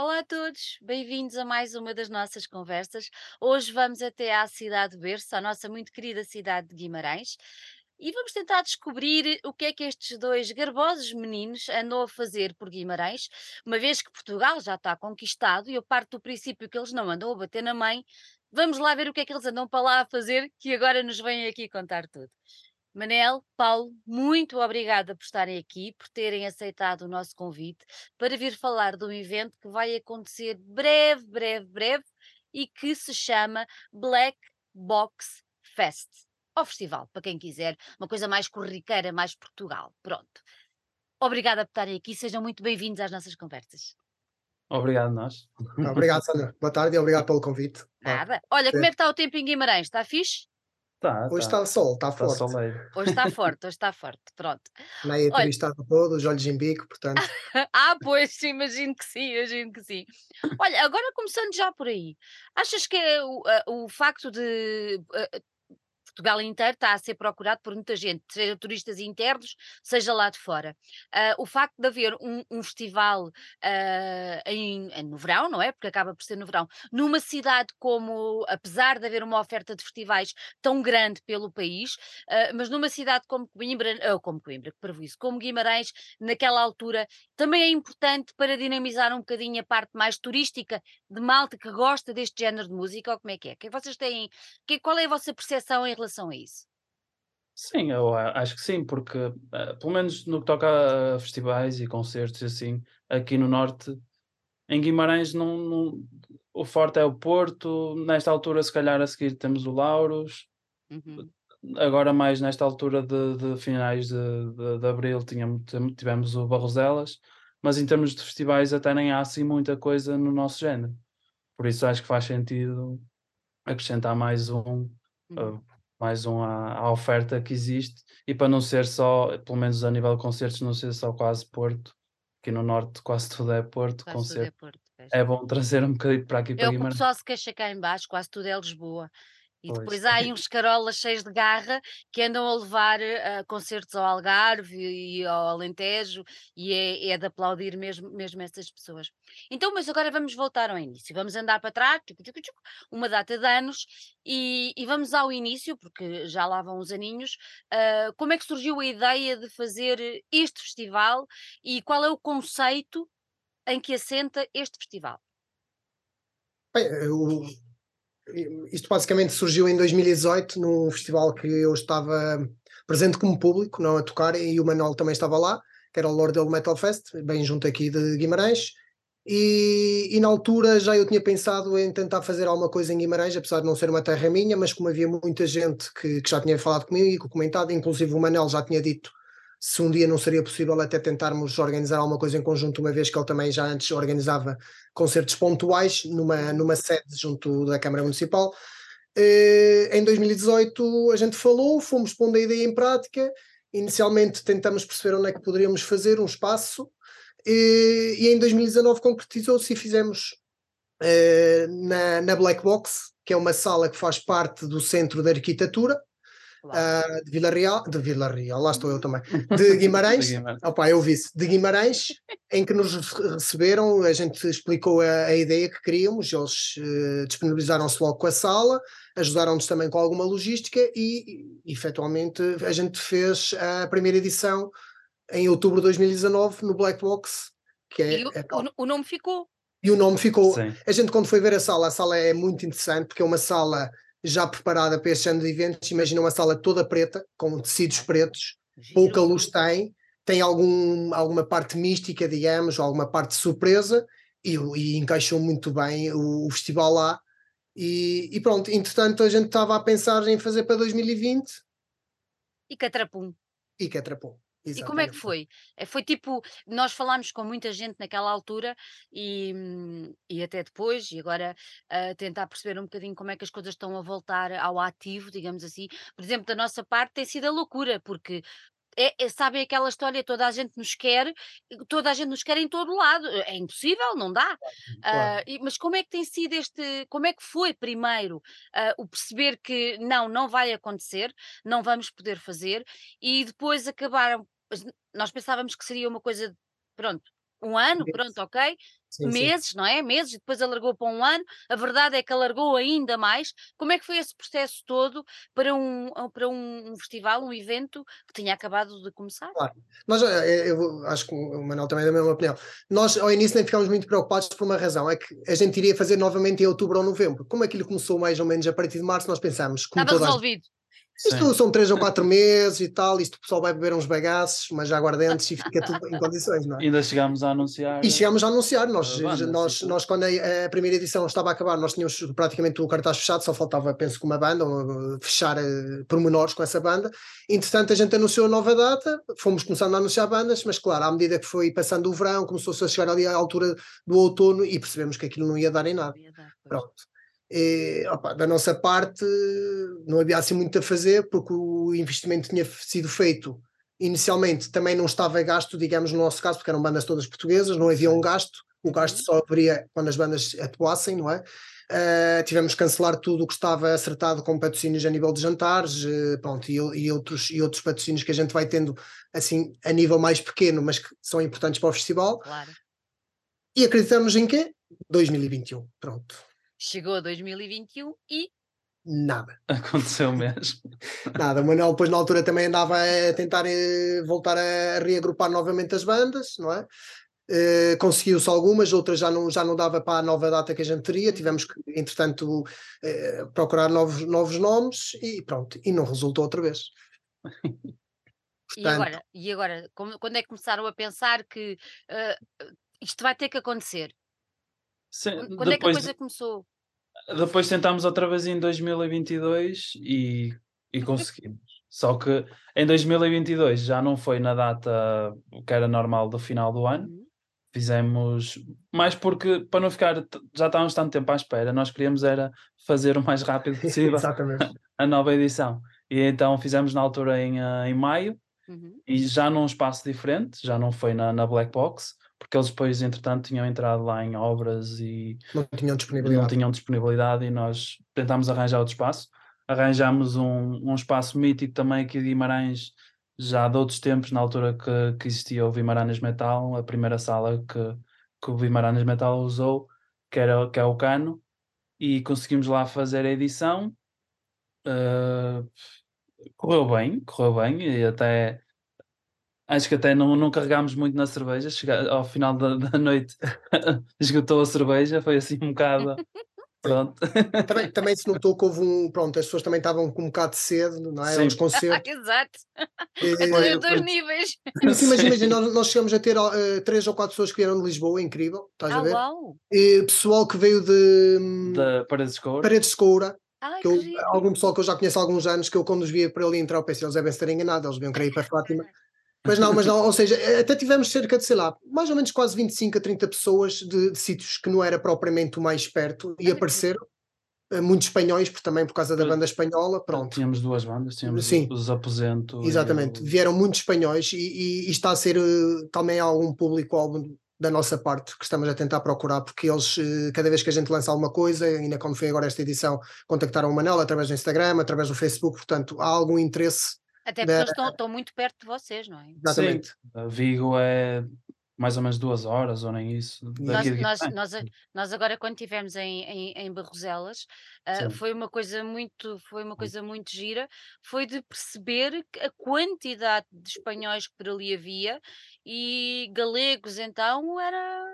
Olá a todos, bem-vindos a mais uma das nossas conversas. Hoje vamos até à cidade de berço, à nossa muito querida cidade de Guimarães, e vamos tentar descobrir o que é que estes dois garbosos meninos andam a fazer por Guimarães, uma vez que Portugal já está conquistado e eu parto do princípio que eles não andam a bater na mãe. Vamos lá ver o que é que eles andam para lá a fazer, que agora nos vêm aqui contar tudo. Manel, Paulo, muito obrigada por estarem aqui, por terem aceitado o nosso convite para vir falar de um evento que vai acontecer breve, breve, breve e que se chama Black Box Fest. Ao festival, para quem quiser, uma coisa mais corriqueira, mais Portugal. Pronto. Obrigada por estarem aqui, sejam muito bem-vindos às nossas conversas. Obrigado, nós. Obrigado, Sandra. Boa tarde e obrigado pelo convite. Nada. Olha, como é que está o tempo em Guimarães? Está fixe? Tá, Hoje tá. está sol, está Está forte. soleiro. Hoje está forte, hoje está forte. Pronto. Meio Olha- entrevistado todo, os olhos em bico, portanto. Ah, pois, imagino que sim, imagino que sim. Olha, agora começando já por aí, achas que é o, a- o facto de eh, Portugal inteiro está a ser procurado por muita gente, seja turistas internos, seja lá de fora. Ah, o facto de haver um, um festival ah, em- em- no verão, não é? Porque acaba por ser no verão, numa cidade como, apesar de haver uma oferta de festivais tão grande pelo país, ah, mas numa cidade como Coimbra, ah, como Coimbra, que prejuízo, como Guimarães, naquela altura, também é importante para dinamizar um bocadinho a parte mais turística de malta que gosta deste género de música, ou como é que é que vocês têm, que, qual é a vossa percepção em relação a isso? Sim, eu a- acho que sim, porque eh, pelo menos no que toca a festivais e concertos e assim, aqui no Norte, em Guimarães não, não- o forte é o Porto, nesta altura se calhar a seguir temos o Lauros, Uhum. agora mais nesta altura de, de finais de, de, de Abril tínhamos, tivemos o Barroselas, mas em termos de festivais até nem há assim muita coisa no nosso género. Por isso acho que faz sentido acrescentar mais um, Uhum. uh, mais um à, à oferta que existe e para não ser só, pelo menos a nível de concertos, não ser só quase Porto, aqui no Norte quase tudo é Porto, Quase tudo é concerto. Porto. É bom trazer um bocadinho para aqui É para o que o Guimarães. pessoal se queixa cá em baixo, quase tudo é Lisboa. E Pois. depois há aí uns carolas cheios de garra que andam a levar eh, concertos ao Algarve e ao Alentejo e é, é de aplaudir mesmo, mesmo essas pessoas. Então, mas agora vamos voltar ao início, vamos andar para trás, uma data de anos e, e vamos ao início, porque já lá vão os aninhos. ah, como é que surgiu a ideia de fazer este festival e qual é o conceito em que assenta este festival? Bem, eu- isto basicamente surgiu em 2018, num festival que eu estava presente como público, não a tocar, e o Manuel também estava lá, que era o Lord Del Metal Fest, bem junto aqui de Guimarães. E, e na altura já eu tinha pensado em tentar fazer alguma coisa em Guimarães, apesar de não ser uma terra minha, mas como havia muita gente que, que já tinha falado comigo e comentado, inclusive o Manel já tinha dito se um dia não seria possível até tentarmos organizar alguma coisa em conjunto, uma vez que ele também já antes organizava concertos pontuais numa, numa sede junto da Câmara Municipal. Eh, em 2018 a gente falou, fomos pondo a ideia em prática. Inicialmente tentamos perceber onde é que poderíamos fazer um espaço eh, e em 2019 concretizou-se e fizemos eh, na, na Black Box, que é uma sala que faz parte do Centro de Arquitetura ah, de Vila Real, de Vila Real, lá estou eu também, de Guimarães, De Guimarães. Opa, eu vi de Guimarães, em que nos re- receberam, a gente explicou a, a ideia que queríamos, eles eh, disponibilizaram-se logo com a sala, ajudaram-nos também com alguma logística e, e efetualmente a gente fez a primeira edição em outubro de 2019 no Black Box, que é, E o, é- o- o nome ficou. e o nome ficou, Sim. a gente quando foi ver a sala, a sala é muito interessante porque é uma sala já preparada para este género de eventos, imagina uma sala toda preta, com tecidos pretos, pouca luz tem, tem algum, alguma parte mística, digamos, ou alguma parte de surpresa, e, e encaixou muito bem o, o festival lá. E, e pronto, entretanto a gente estava a pensar em fazer para 2020 E Catrapum. e que atrapou. E como é que foi? Eh, Foi tipo, nós falámos com muita gente naquela altura e, hum, e até depois, e agora a tentar perceber um bocadinho como é que as coisas estão a voltar ao ativo, digamos assim. Por exemplo, da nossa parte tem sido a loucura, porque é, é, sabem aquela história, toda a gente nos quer, toda a gente nos quer em todo lado. É impossível, não dá. Claro. E- mas como é que tem sido este, como é que foi primeiro ah, o perceber que não, não vai acontecer, não vamos poder fazer, e depois acabaram, nós pensávamos que seria uma coisa, de, pronto, um ano, Sim. pronto, ok, Sim, sim. meses, não é? Meses, e depois alargou para um ano. A verdade é que alargou ainda mais. Como é que foi esse processo todo para um, para um, festival, um evento que tinha acabado de começar? Claro. Nós, eh, eu vou- acho que o Manuel também é da mesma opinião. Nós, ao início, nem ficámos muito preocupados por uma razão: é que a gente iria fazer novamente em outubro ou novembro. Como aquilo começou mais ou menos a partir de março, nós pensámos, como Estava resolvido. Isto Sim. são três ou quatro meses e tal, isto o pessoal vai beber uns bagaços, mas já aguardentes e fica tudo em condições, não é? Ainda chegámos a anunciar. E chegámos a anunciar, nós, a banda, nós, nós quando a, a primeira edição estava a acabar, nós tínhamos praticamente o cartaz fechado, só faltava, penso que uma banda, ou, uh, fechar uh, pormenores com essa banda. Entretanto, a gente anunciou a nova data, fomos começando a anunciar bandas, mas claro, à medida que foi passando o verão, começou-se a chegar ali à altura do outono e percebemos que aquilo não ia dar em nada. Ia dar, pois. Pronto. E, opa, da nossa parte, não havia assim muito a fazer, porque o investimento tinha sido feito inicialmente, também não estava gasto, digamos, no nosso caso, porque eram bandas todas portuguesas, não havia um gasto, o gasto Uhum. só haveria quando as bandas atuassem, não é? Uh, tivemos que cancelar tudo o que estava acertado com patrocínios a nível de jantares, uh, pronto, e, e outros, e outros patrocínios que a gente vai tendo assim a nível mais pequeno, mas que são importantes para o festival. Claro. E acreditamos em quê? 2021. Pronto. Chegou a 2021 e Nada. Aconteceu mesmo. Nada, o Manuel depois na altura também andava a tentar eh, voltar a reagrupar novamente as bandas, não é? Eh, Conseguiu-se algumas, outras já não, já não dava para a nova data que a gente teria, tivemos que, entretanto, eh, procurar novos, novos nomes e pronto, e não resultou outra vez. E Portanto, agora, e agora como- quando é que começaram a pensar que ah, isto vai ter que acontecer? Quando, quando é que a depois, coisa começou? depois tentámos outra vez em 2022 e, e conseguimos. Só que em 2022 já não foi na data que era normal do final do ano. Uhum. Fizemos mais porque, para não ficar, já estávamos tanto tempo à espera, nós queríamos era fazer o mais rápido possível a nova edição. E então fizemos na altura em, ah, em maio, Uhum. e já num espaço diferente, já não foi na, na Black Box, porque eles depois, entretanto, tinham entrado lá em obras e Não tinham não disponibilidade. tinham disponibilidade e nós tentámos arranjar outro espaço. Arranjámos um, um espaço mítico também aqui de Guimarães, já de outros tempos, na altura que, que existia o Guimarães Metal, a primeira sala que, que o Guimarães Metal usou, que, era, que é o Cano, e conseguimos lá fazer a edição. Uh, correu bem, correu bem, e até acho que até não, não carregámos muito na cerveja. Chega, ao final da, da noite esgotou a cerveja, foi assim um bocado. Pronto. Também, também se notou que houve um. Pronto, as pessoas também estavam com um bocado de sede, não é? Sim. Os concertos. Exato, eh, a Foi- dois níveis. Mas imagina, nós, nós chegamos a ter eh, três ou quatro pessoas que vieram de Lisboa, incrível, estás Ah, a ver? uau! E pessoal que veio de hum, Da Paredes de Couro. Paredes de Coura, Ai, que que eu, algum pessoal que eu já conheço há alguns anos, que eu quando os via para ali entrar, eu pensei, eles devem estar enganados, eles deviam querer ir para Fátima. Mas não, mas não, ou seja, até tivemos cerca de, sei lá, mais ou menos quase 25 a 30 pessoas de, de sítios que não era propriamente o mais perto e apareceram. eh, Muitos espanhóis, por, também por causa da banda espanhola, pronto. Tínhamos duas bandas, tínhamos Sim. os Aposento. Exatamente, o- vieram muitos espanhóis e, e- e está a ser eh, também algum público-alvo da nossa parte que estamos a tentar procurar, porque eles, eh, cada vez que a gente lança alguma coisa, ainda como foi agora esta edição, contactaram o Manel através do Instagram, através do Facebook, portanto há algum interesse, Até porque da- eles estão, estão muito perto de vocês, não é? exatamente. A Vigo é mais ou menos duas horas, ou nem isso. Nós, nós, nós, a- nós agora quando estivemos em, em, em Barroselas ah, Sim. foi uma coisa muito foi uma coisa muito gira foi de perceber a quantidade de espanhóis que por ali havia e galegos então era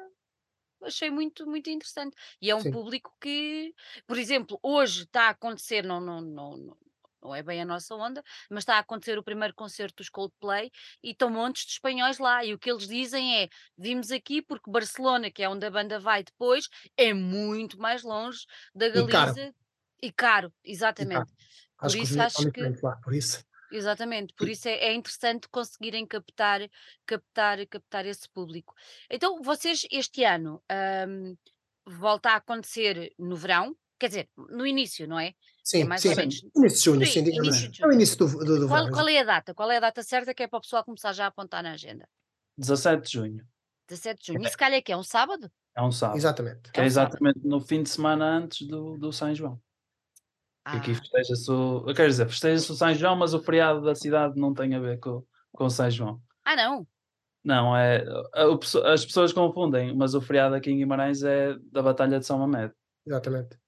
achei muito muito interessante e é um Sim. público que por exemplo hoje está a acontecer não não não, não é bem a nossa onda, mas está a acontecer o primeiro concerto dos Coldplay e estão montes de espanhóis lá. E o que eles dizem é: vimos aqui porque Barcelona, que é onde a banda vai depois, é muito mais longe da E caro. Galiza e caro, exatamente. Por Acho que isso são acho que lá, por isso. Exatamente, por isso é, é interessante conseguirem captar, captar, captar esse público. Então, vocês este ano ahm, volta a acontecer no verão, quer dizer, no início, não é? Sim, mais sim, ou sim. menos. Início de junho, sim, digamos. início de É o início do, do, do Qual, qual é a data? Qual é a data certa que é para o pessoal começar já a apontar na agenda? 17 de junho. 17 de junho. E se calhar que é um sábado? É um sábado. Exatamente. Que é É sábado. exatamente no fim de semana antes do, do São João. Que aqui Ah, festeja-se o. Quer dizer, festeja-se o São João, mas o feriado da cidade não tem a ver com, com o São João. ah, não. Não, é. As pessoas confundem, mas o feriado aqui em Guimarães é da Batalha de São Mamed. Exatamente.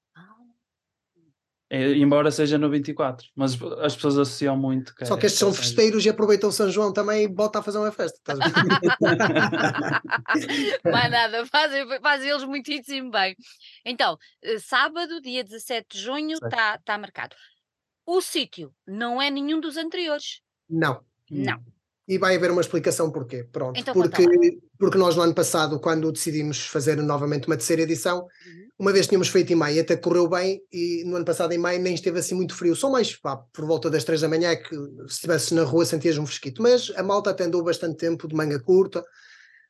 É, embora seja no 24, mas as pessoas associam muito. Que Só é- que estes são festeiros e aproveitam o São João também e bota a fazer uma festa. estás a ver? Mais nada, fazem, fazem eles muitíssimo bem. Então, eh, sábado, dia 17 de junho, está tá marcado. O sítio não é nenhum dos anteriores. Não. Não. E vai haver uma explicação porquê. Pronto. Então porque, porque nós no ano passado, quando decidimos fazer novamente uma terceira edição, Uhum. uma vez tínhamos feito em maio, até correu bem, e no ano passado em maio nem esteve assim muito frio, só mais pá, por volta das três da manhã, é que se estivesse na rua sentias um fresquito. Mas a malta até andou bastante tempo de manga curta.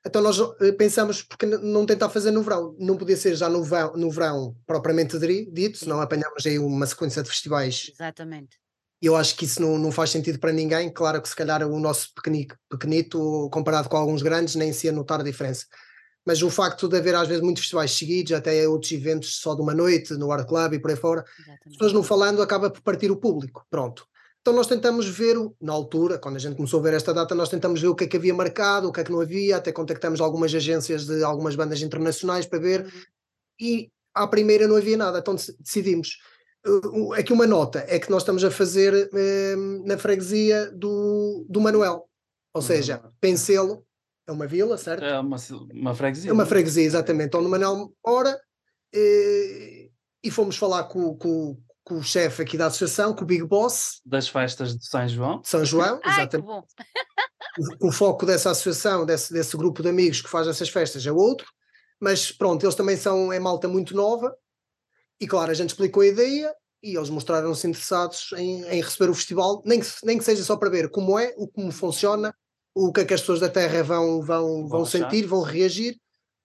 Então nós eh, pensamos, porque não tentar fazer no verão? Não podia ser já no verão, no verão propriamente dito, senão apanhamos aí uma sequência de festivais Exatamente. Eu acho que isso não, não faz sentido para ninguém. Claro que se calhar o nosso pequenito, pequenito, comparado com alguns grandes, nem se ia notar a diferença. Mas o facto de haver às vezes muitos festivais seguidos, até outros eventos só de uma noite, no Art Club e por aí fora, as pessoas não falando acaba por partir o público. Pronto. Então nós tentamos ver, na altura, quando a gente começou a ver esta data, nós tentamos ver o que é que havia marcado, o que é que não havia, até contactamos algumas agências de algumas bandas internacionais para ver, Uhum. e à primeira não havia nada, então dec- decidimos. Aqui uma nota é que nós estamos a fazer um, na freguesia do, do Manuel, ou seja, Manuel. Pencelo é uma vila, certo? É uma, uma freguesia. É uma freguesia, exatamente, onde o Manuel mora, eh, e fomos falar com, com- com o chefe aqui da associação, com o Big Boss Das festas de São João. São João, Ai, que exatamente. bom. o foco dessa associação, desse, desse grupo de amigos que faz essas festas é outro, mas pronto, eles também são é malta muito nova e claro, a gente explicou a ideia e eles mostraram-se interessados em, em receber o festival, nem que, nem que seja só para ver como é, o como funciona, o que é que as pessoas da Terra vão, vão, vão sentir, vão reagir,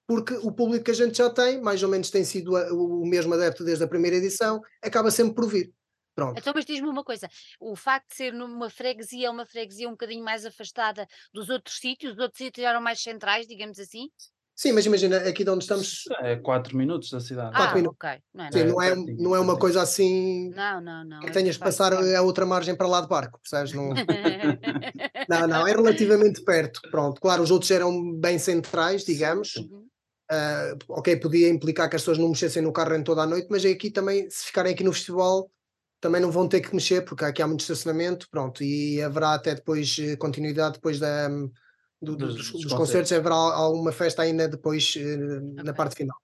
porque o público que a gente já tem, mais ou menos tem sido a- o mesmo adepto desde a primeira edição, acaba sempre por vir. Pronto. Então, mas diz-me uma coisa: o facto de ser numa freguesia, uma freguesia um bocadinho mais afastada dos outros sítios, os outros sítios eram mais centrais, digamos assim? Sim, mas imagina, aqui de onde estamos, É 4 minutos da cidade. Quatro ah, minutos. ok. Não é sim, não, é, não é uma coisa assim Não, não, não. que é tenhas de faz passar a outra margem para lá de barco, percebes? Não, não, não, é relativamente perto. Pronto, claro, os outros eram bem centrais, digamos. Uhum. Ah, ok, podia implicar que as pessoas não mexessem no carro em toda a noite, mas aqui também, se ficarem aqui no festival, também não vão ter que mexer, porque aqui há muito estacionamento, pronto, e haverá até depois eh, continuidade depois da, do- do- Dos- dos, dos concertos, haverá alguma festa ainda depois eh, na parte final.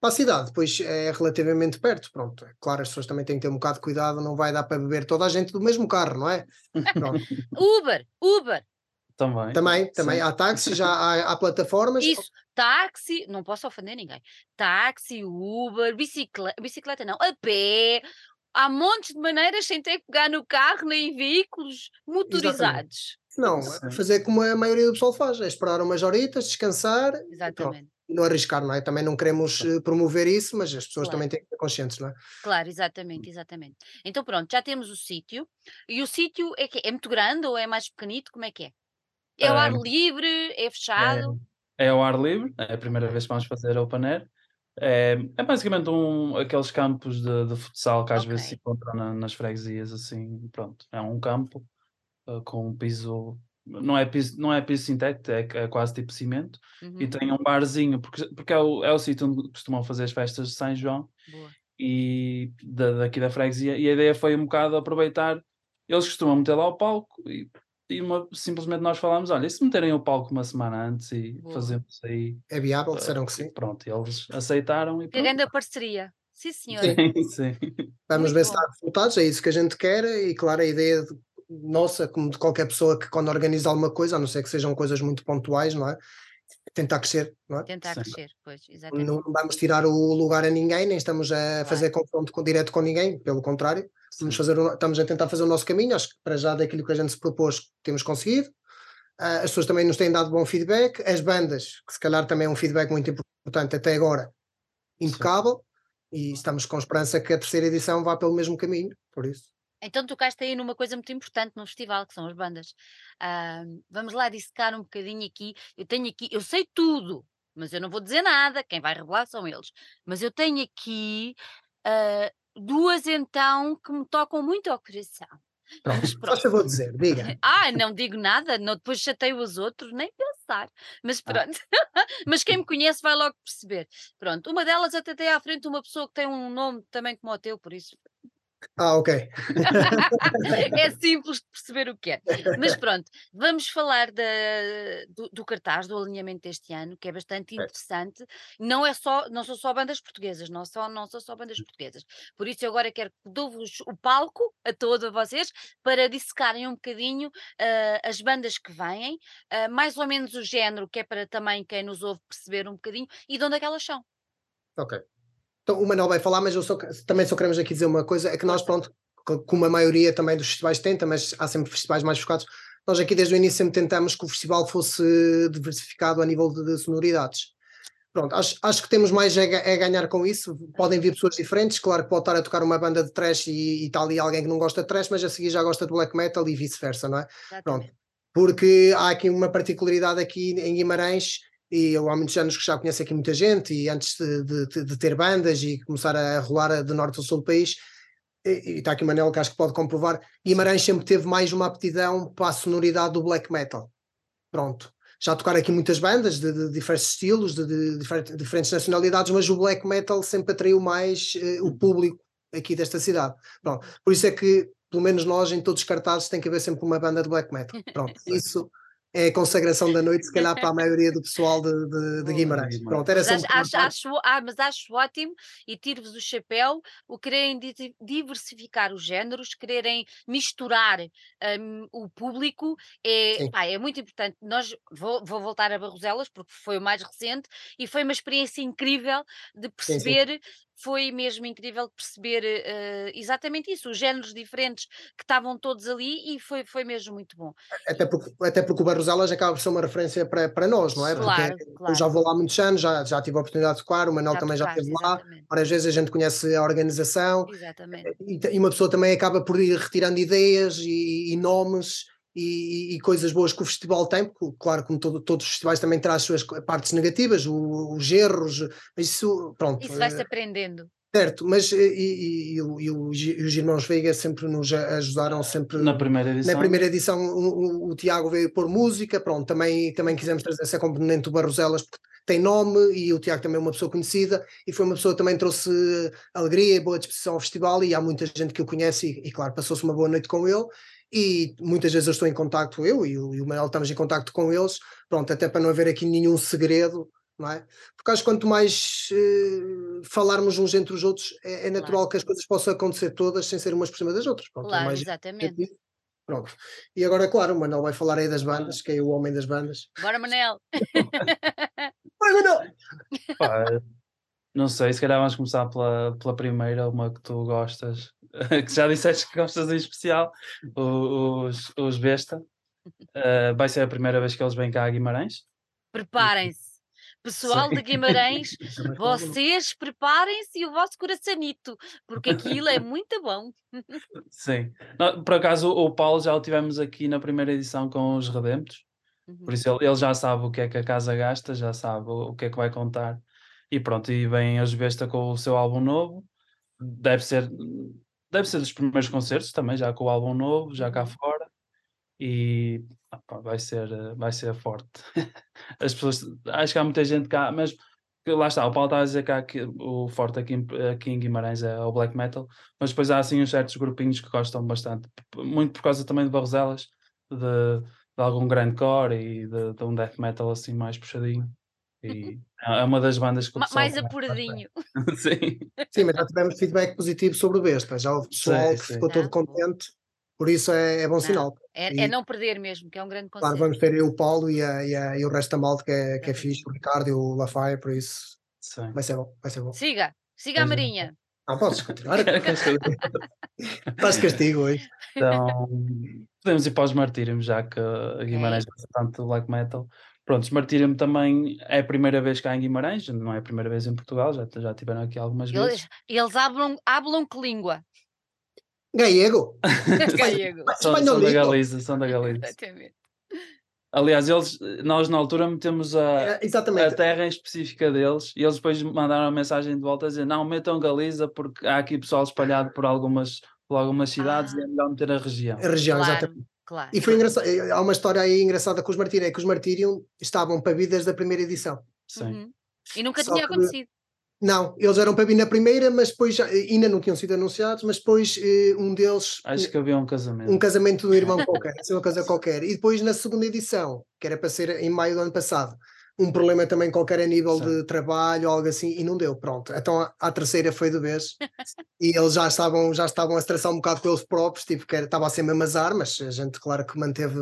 Para a cidade, depois é relativamente perto, pronto. É Claro, as pessoas também têm que ter um bocado de cuidado, não vai dar para beber toda a gente do mesmo carro, não é? Uber, Uber, Também. Também, também Sim. há táxis, já há, há plataformas. isso, táxi, não posso ofender ninguém. Táxi, Uber, bicicleta, bicicleta não, a pé. Há montes de maneiras sem ter que pegar no carro nem em veículos motorizados. Não, Sim. fazer como a maioria do pessoal faz, é esperar umas horitas, descansar Exatamente. e não arriscar, não é? Também não queremos eh, promover isso, mas as pessoas Claro. também têm que ser conscientes, não é? Claro, exatamente, exatamente. Então pronto, já temos o sítio. E o sítio é que é muito grande ou é mais pequenito? Como é que é? É ao ar Ah, livre? É fechado? É ao ar livre, é a primeira vez que vamos fazer open air. É, é basicamente um, aqueles campos de, de futsal que às vezes se encontram na- nas freguesias, assim, pronto. É um campo uh, com um piso, não é piso, não é piso sintético, é, é quase tipo cimento, e Uhum, tem um barzinho, porque, porque é o, é o sítio onde costumam fazer as festas de São João, boa. e da, daqui da freguesia, e a ideia foi um bocado aproveitar, eles costumam meter lá o palco, e, e uma- simplesmente nós falámos, olha, e se meterem o palco uma semana antes e Boa. fazemos aí É viável, Uh, disseram que sim. Pronto, eles aceitaram e pronto. grande parceria. Sim, senhora. Sim, sim. Vamos Muito ver se bom. dá resultados, é isso que a gente quer e claro, a ideia de- nossa, como de qualquer pessoa que quando organiza alguma coisa, a não ser que sejam coisas muito pontuais, não é? Tentar crescer, não é? Tentar Sim. crescer, pois, exatamente. Não vamos tirar o lugar a ninguém, nem estamos a Claro. fazer confronto com, direto com ninguém, pelo contrário, Vamos fazer o- estamos a tentar fazer o nosso caminho, acho que para já daquilo que a gente se propôs temos conseguido. Ah, as pessoas também nos têm dado bom feedback, as bandas, que se calhar também é um feedback muito importante até agora, impecável, e estamos com esperança que a terceira edição vá pelo mesmo caminho, por isso. Então tocaste aí numa coisa muito importante no festival, que são as bandas. Ah, vamos lá dissecar um bocadinho aqui. Eu tenho aqui, eu sei tudo, mas eu não vou dizer nada, quem vai revelar são eles. Mas eu tenho aqui ah, duas então que me tocam muito ao coração. Pronto, Mas só pronto. favor de dizer, diga. Ah, não digo nada, não, depois chateio os outros, nem pensar. Mas Ah. pronto. Mas quem me conhece vai logo perceber. Pronto, uma delas até tem à frente uma pessoa que tem um nome também como o teu, por isso Ah, ok. é simples de perceber o que é. Mas pronto, vamos falar da- do, do cartaz, do alinhamento deste ano, que é bastante interessante. Não, é só, não são só bandas portuguesas, não, só, não são só bandas portuguesas. Por isso eu agora quero que dou-vos o palco a todos vocês para dissecarem um bocadinho ah, as bandas que vêm, ah, mais ou menos o género, que é para também quem nos ouve perceber um bocadinho, e de onde é que elas são. Ok. Então o Manuel vai falar, mas eu só, também só queremos aqui dizer uma coisa: é que nós, pronto, co- como a maioria também dos festivais tenta, mas há sempre festivais mais focados, nós aqui desde o início sempre tentamos que o festival fosse diversificado a nível de, de sonoridades. Pronto, acho, acho que temos mais ga- é ganhar com isso. Podem vir pessoas diferentes, claro que pode estar a tocar uma banda de trash e, e está ali alguém que não gosta de trash, mas a seguir já gosta de black metal e vice-versa, não é? Exatamente. porque há aqui uma particularidade aqui em Guimarães e eu há muitos anos que já conheço aqui muita gente e antes de, de- de ter bandas e começar a rolar de norte ao sul do país e, e está aqui o Manel que acho que pode comprovar Guimarães sempre teve mais uma aptidão para a sonoridade do black metal. Pronto, já tocaram aqui muitas bandas de, de diferentes estilos de, de difer- diferentes nacionalidades, mas o black metal sempre atraiu mais eh, o público aqui desta cidade. Pronto, por isso é que pelo menos nós em todos os cartazes tem que haver sempre uma banda de black metal. Pronto, isso é a consagração da noite, se calhar para a maioria do pessoal de, de, de. Guimarães. Pronto, era Mas acho, acho, ah, mas acho ótimo e tiro-vos o chapéu o quererem di- diversificar os géneros, quererem misturar hum, o público é, Sim. pá, é muito importante. Nós vou, vou voltar a Barroselas porque foi o mais recente e foi uma experiência incrível de sim. perceber. Foi mesmo incrível perceber eh, exatamente isso, os géneros diferentes que estavam todos ali e foi, foi mesmo muito bom. Até porque, até porque o Barroselas acaba por ser uma referência para, para nós, não é? Claro, porque eu claro. já vou lá há muitos anos, já, já tive a oportunidade de tocar, o Manel Já também já tocaste, esteve lá, várias vezes a gente conhece a organização Exatamente. e, e uma pessoa também acaba por ir retirando ideias e, e nomes e, e coisas boas que o festival tem, porque, claro, como todo- todos os festivais também traz as suas partes negativas, o- os erros, mas isso, pronto. Isso vai-se eh, aprendendo. Certo, mas e, e- e e e os irmãos Veiga sempre nos ajudaram sempre Na primeira edição. na primeira edição o, o- o Tiago veio pôr música, pronto, também, também quisemos trazer essa componente do Barroselas porque tem nome e o Tiago também é uma pessoa conhecida e foi uma pessoa que também trouxe alegria e boa disposição ao festival e há muita gente que o conhece e, e, claro, passou-se uma boa noite com ele e muitas vezes eu estou em contacto, eu e o, e o Manuel estamos em contacto com eles, pronto, até para não haver aqui nenhum segredo, não é? Porque acho que quanto mais eh, falarmos uns entre os outros, é, é natural Claro. que as coisas possam acontecer todas sem ser umas por cima das outras. Pronto, é Claro, mais exatamente. Pronto. E agora, claro, o Manuel vai falar aí das bandas, que é o homem das bandas. Bora, Manel! Manuel! Pá, não sei, se calhar vamos começar pela, pela primeira, uma que tu gostas, que já disseste que gostas em especial, os, os Besta. Eh, vai ser a primeira vez que eles vêm cá a Guimarães. Preparem-se. Pessoal de Guimarães, é vocês preparem-se e o vosso coraçanito, porque aquilo é muito bom. Sim. Não, por acaso o Paulo já o tivemos aqui na primeira edição com os Redemptos, Uhum. por isso ele, ele já sabe o que é que a casa gasta, já sabe o que é que vai contar. E pronto, e vem os Besta com o seu álbum novo. Deve ser, deve ser dos primeiros concertos também, já com o álbum novo, já cá Uhum. fora. E ah pá, vai ser, vai ser forte. As pessoas, acho que há muita gente cá, mas lá está, o Paulo está a dizer cá que o forte aqui, em- aqui em Guimarães é o black metal, mas depois há assim uns certos grupinhos que gostam bastante, muito por causa também de Barroselas, de, de algum grindcore e de, de um death metal assim mais puxadinho. E é uma das bandas que o Mais apuradinho. Sim, Sim, mas já tivemos feedback positivo sobre o Besta. Já houve pessoal Sim, que sim. ficou todo Ah, contente, por isso é, é bom Não, sinal. É, E- é não perder mesmo, que é um grande Claro, conceito. vamos ter aí o Paulo e, a, e, a- e o resto da malta que é, que é fixe, o Ricardo e o Lafaia, por isso sim. vai ser bom, vai ser bom. Siga, siga a Marinha. Não, podes continuar. Estás castigo hoje. Então, podemos ir para os Martírios, já que a Guimarães gosta tanto do black metal. Pronto, os Martírios também é a primeira vez cá em Guimarães, não é a primeira vez em Portugal, já, já tiveram aqui algumas vezes. Eles, eles hablam, hablam que língua? Gallego. Gallego. São, são da. Galiza, são da Galiza. Exatamente. Aliás, eles, nós na altura metemos a, É, a terra em específica deles e eles depois mandaram a mensagem de volta a dizer não, metam Galiza porque há aqui pessoal espalhado por algumas por algumas cidades e Ah. é melhor meter a região. A região, Claro, exatamente. Claro. E foi engraçado. eh, Há uma história aí engraçada com os Martírios, é que os Martírios estavam para vir desde a primeira edição. Sim. Uhum. E nunca Só tinha que- acontecido. Não, eles eram para vir na primeira, mas depois eh, ainda não tinham sido anunciados, mas depois eh, um deles Acho que havia um casamento. um casamento do irmão qualquer, assim, uma coisa qualquer. E depois na segunda edição, que era para ser em maio do ano passado, um problema também qualquer a nível Sim. de trabalho, algo assim, e não deu, pronto. Então a, a terceira foi de vez, e eles já estavam, já estavam a estressar um bocado pelos próprios, tipo, que era- estava a ser mesmo azar, mas a gente, claro que manteve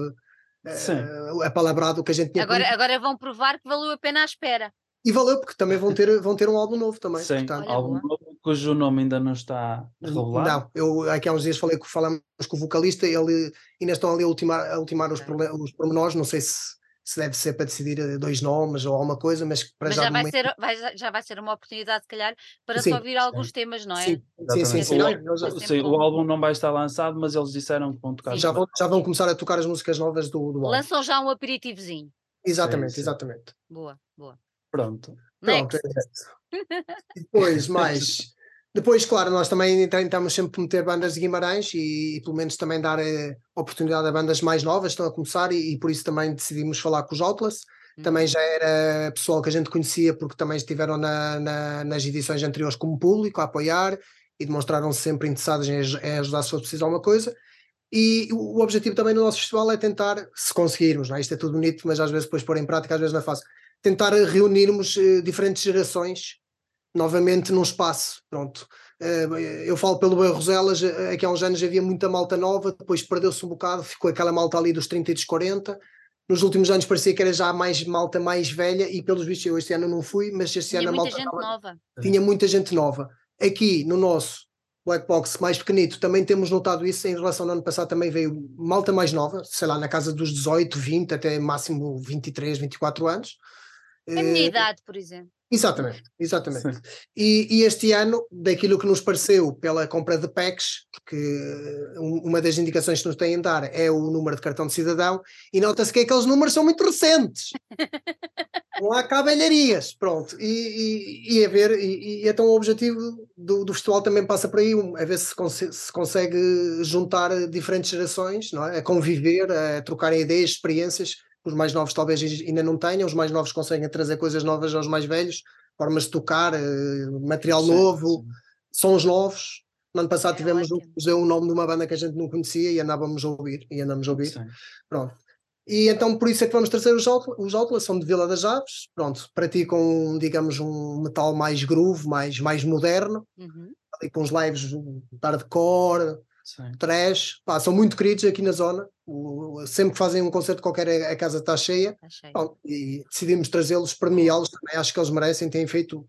Sim. a palavra do que a gente tinha Agora, agora vão provar que valeu a pena a espera. E valeu, porque também vão ter, vão ter um álbum novo também. Sim, portanto, Olha, álbum novo cujo nome ainda não está revelado. Não, eu aqui há uns dias falei que falamos com o vocalista, ele ainda estão ali a ultimar, a ultimar os, prole- os pormenores, não sei se, se deve ser para decidir eh, dois nomes ou alguma coisa, mas para Mas já já vai, momento- ser, vai- já vai ser uma oportunidade, se calhar, para Sim, só ouvir alguns temas, não é? Sim, sim, sim, Exatamente. sim. O já, É Sim, o álbum não vai estar lançado, mas eles disseram que vão tocar. Já vão, já vão começar a tocar as músicas novas do, do álbum. Lançam já um aperitivozinho. Exatamente, sim. exatamente. Boa, boa. Pronto. Pronto, Next. é isso. E depois, mais. Depois, claro, nós também tentamos sempre meter bandas de Guimarães e, e pelo menos também dar eh, oportunidade a bandas mais novas estão a começar e, e por isso também decidimos falar com os Outless. Também já era pessoal que a gente conhecia porque também estiveram na- na- nas edições anteriores como público a apoiar e demonstraram-se sempre interessados em, em ajudar se fosse preciso alguma coisa. E o, o objetivo também do nosso festival é tentar, se conseguirmos, não é? isto é tudo bonito, mas às vezes depois pôr em prática, às vezes não é fácil, tentar reunirmos eh, diferentes gerações novamente num espaço. Pronto. Eh, eu falo pelo Bairro Roselas, aqui há uns anos havia muita malta nova, depois perdeu-se um bocado, ficou aquela malta ali dos 30 e dos 40. Nos últimos anos parecia que era já mais malta mais velha, e pelos vistos eu este ano não fui, mas este Tinha ano a muita malta gente estava- nova. tinha muita gente nova. Aqui no nosso Black Box mais pequenito também temos notado isso em relação ao ano passado também veio malta mais nova, sei lá, na casa dos 18, 20, até máximo 23, 24 anos. A minha Eh, idade, por exemplo. Exatamente, exatamente. E, e este ano, daquilo que nos pareceu pela compra de packs, porque eh, um- uma das indicações que nos têm a dar é o número de cartão de cidadão, e nota-se que aqueles números são muito recentes. Não há cá velharias, pronto. E, e, e a ver, e, então o objetivo do, do festival também passa por aí, a ver se, se consegue juntar diferentes gerações, não é? a conviver, a trocarem ideias, experiências, os mais novos talvez ainda não tenham, os mais novos conseguem trazer coisas novas aos mais velhos, formas de tocar, eh, material Sim, novo, sim. sons novos. No ano passado É tivemos um deu o nome de uma banda que a gente não conhecia e andávamos a ouvir, e andamos a ouvir. Sim. Pronto. E então por isso é que vamos trazer os Outlaws, os Outlaws são de Vila das Aves, pronto, praticam, digamos, um metal mais groove, mais, mais moderno, Uhum. ali com os lives hardcore, Sim. trash, pá, são muito queridos aqui na zona, o- o- sempre que fazem um concerto qualquer a, a casa está cheia, Achei. Pronto, e decidimos trazê-los, premiá-los também, acho que eles merecem, têm feito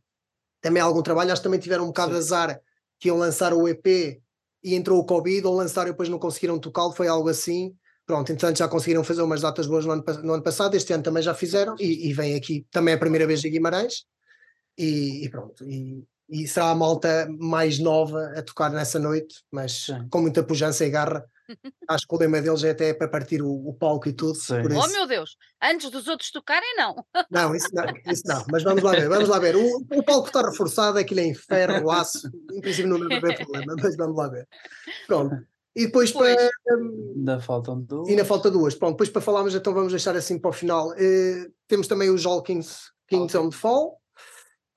também algum trabalho, acho que também tiveram um bocado de azar que iam lançar o EP e entrou o Covid, ou lançaram e depois não conseguiram tocá-lo, foi algo assim. Pronto, entretanto já conseguiram fazer umas datas boas no ano, no ano passado, este ano também já fizeram, e, e vem aqui, também é a primeira vez em Guimarães, e, e pronto, e, e será a malta mais nova a tocar nessa noite, mas Sim. com muita pujança e garra. Acho que o lema deles é até para partir o, o palco e tudo. Sim. por Oh meu Deus, antes dos outros tocarem, não. não, isso não, isso não, mas vamos lá ver, vamos lá ver. O, o palco está reforçado, aquilo é em ferro, aço, em princípio não deve haver problema, mas vamos lá ver. Pronto. E depois Pois. para. Ainda faltam duas. E ainda falta duas. Pronto, depois para falarmos, então vamos deixar assim para o final. Eh, temos também os Kings on the Fall,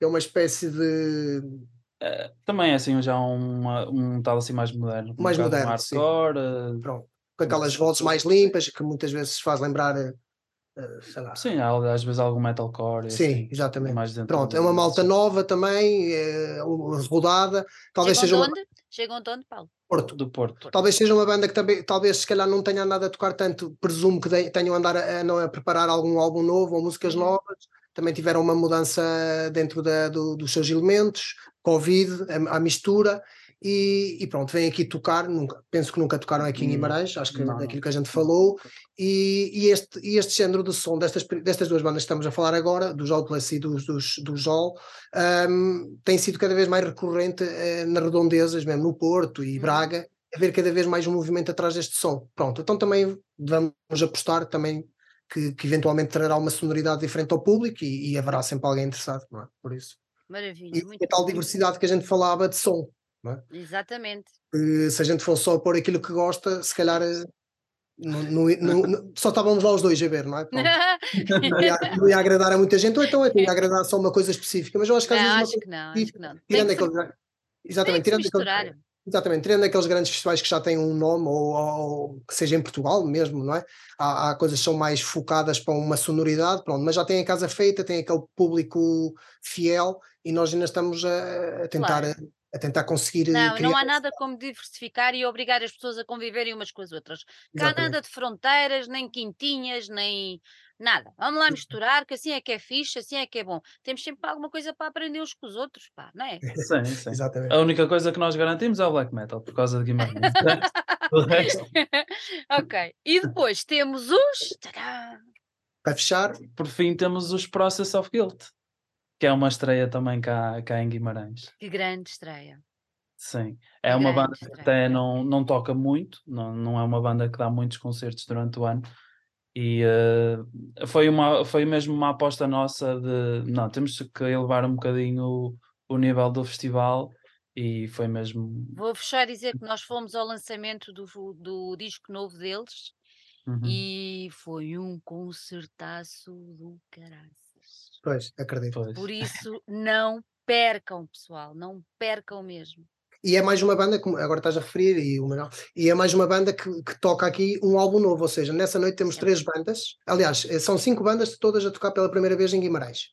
é uma espécie de. Eh, também é assim já uma, um tal assim mais moderno. um Mais bocado moderno, hardcore, eh, Pronto, com aquelas vozes mais limpas, que muitas vezes faz lembrar. eh, eh, sei lá. sim, há às vezes algum metalcore. Sim, assim, exatamente. mais Pronto, é uma malta nova também, é, uma rodada. Talvez seja Chegam uma de onde? Chegam de onde, Paulo? Porto. do Porto. Talvez seja uma banda que também, talvez se calhar não tenha nada a tocar tanto, presumo que de- tenham a andar a, a, não, a preparar algum álbum novo ou músicas Uhum. novas. Também tiveram uma mudança dentro da, do- dos seus elementos, Covid, a, a mistura, e, e pronto, vêm aqui tocar. Nunca, penso que nunca tocaram aqui em Hum, Guimarães, acho que não, daquilo que a gente falou. E, e este, e este género de som destas, destas duas bandas que estamos a falar agora, dos Outless e dos, dos, do Jol, um, tem sido cada vez mais recorrente eh, nas redondezas, mesmo no Porto e Uhum. Braga, haver cada vez mais um movimento atrás deste som. Pronto, então também vamos apostar também que, que eventualmente trará uma sonoridade diferente ao público e, e haverá sempre alguém interessado, não é? Por isso. Maravilha, E muito a tal diversidade que a gente falava de som. não é? Exatamente. Eh, se a gente fosse só pôr aquilo que gosta, se calhar não- não- não- só estávamos lá os dois a ver, não é? Pronto. Não, ia, não ia agradar a muita gente, ou então ia agradar só uma coisa específica, mas eu acho que às não, vezes acho que não, acho que não. Tirando que, tem exatamente, que tirando misturar. Exatamente, tirando aqueles grandes festivais que já têm um nome, ou, ou que seja em Portugal mesmo, não é? Há, há coisas que são mais focadas para uma sonoridade, pronto, mas já tem a casa feita, tem aquele público fiel e nós ainda estamos a, a tentar, Claro. a, a tentar conseguir Não, criar. não há nada como diversificar e obrigar as pessoas a conviverem umas com as outras. Cá nada de fronteiras, nem quintinhas, nem nada. Vamos lá misturar, que assim é que é fixe, assim é que é bom. Temos sempre alguma coisa para aprender uns com os outros, pá, não é? Sim, sim. Exatamente. A única coisa que nós garantimos é o black metal, por causa de Guimarães. Ok. E depois temos os. Tadá! Para fechar, por fim, temos os Process of Guilt, que é uma estreia também cá, cá em Guimarães. Que grande estreia. Sim, é uma banda que até não, não toca muito, não, não é uma banda que dá muitos concertos durante o ano. E eh, foi, uma, foi mesmo uma aposta nossa de não, temos que elevar um bocadinho o, o nível do festival e foi mesmo. Vou fechar dizer que nós fomos ao lançamento do, do disco novo deles Uhum. e foi um concertaço do caraças. pois, acredito. Pois. Por isso, não percam, pessoal, não percam mesmo. E é mais uma banda, como agora estás a referir, e, e é mais uma banda que, que toca aqui um álbum novo, ou seja, nessa noite temos três bandas, aliás, eh, são cinco bandas, todas a tocar pela primeira vez em Guimarães.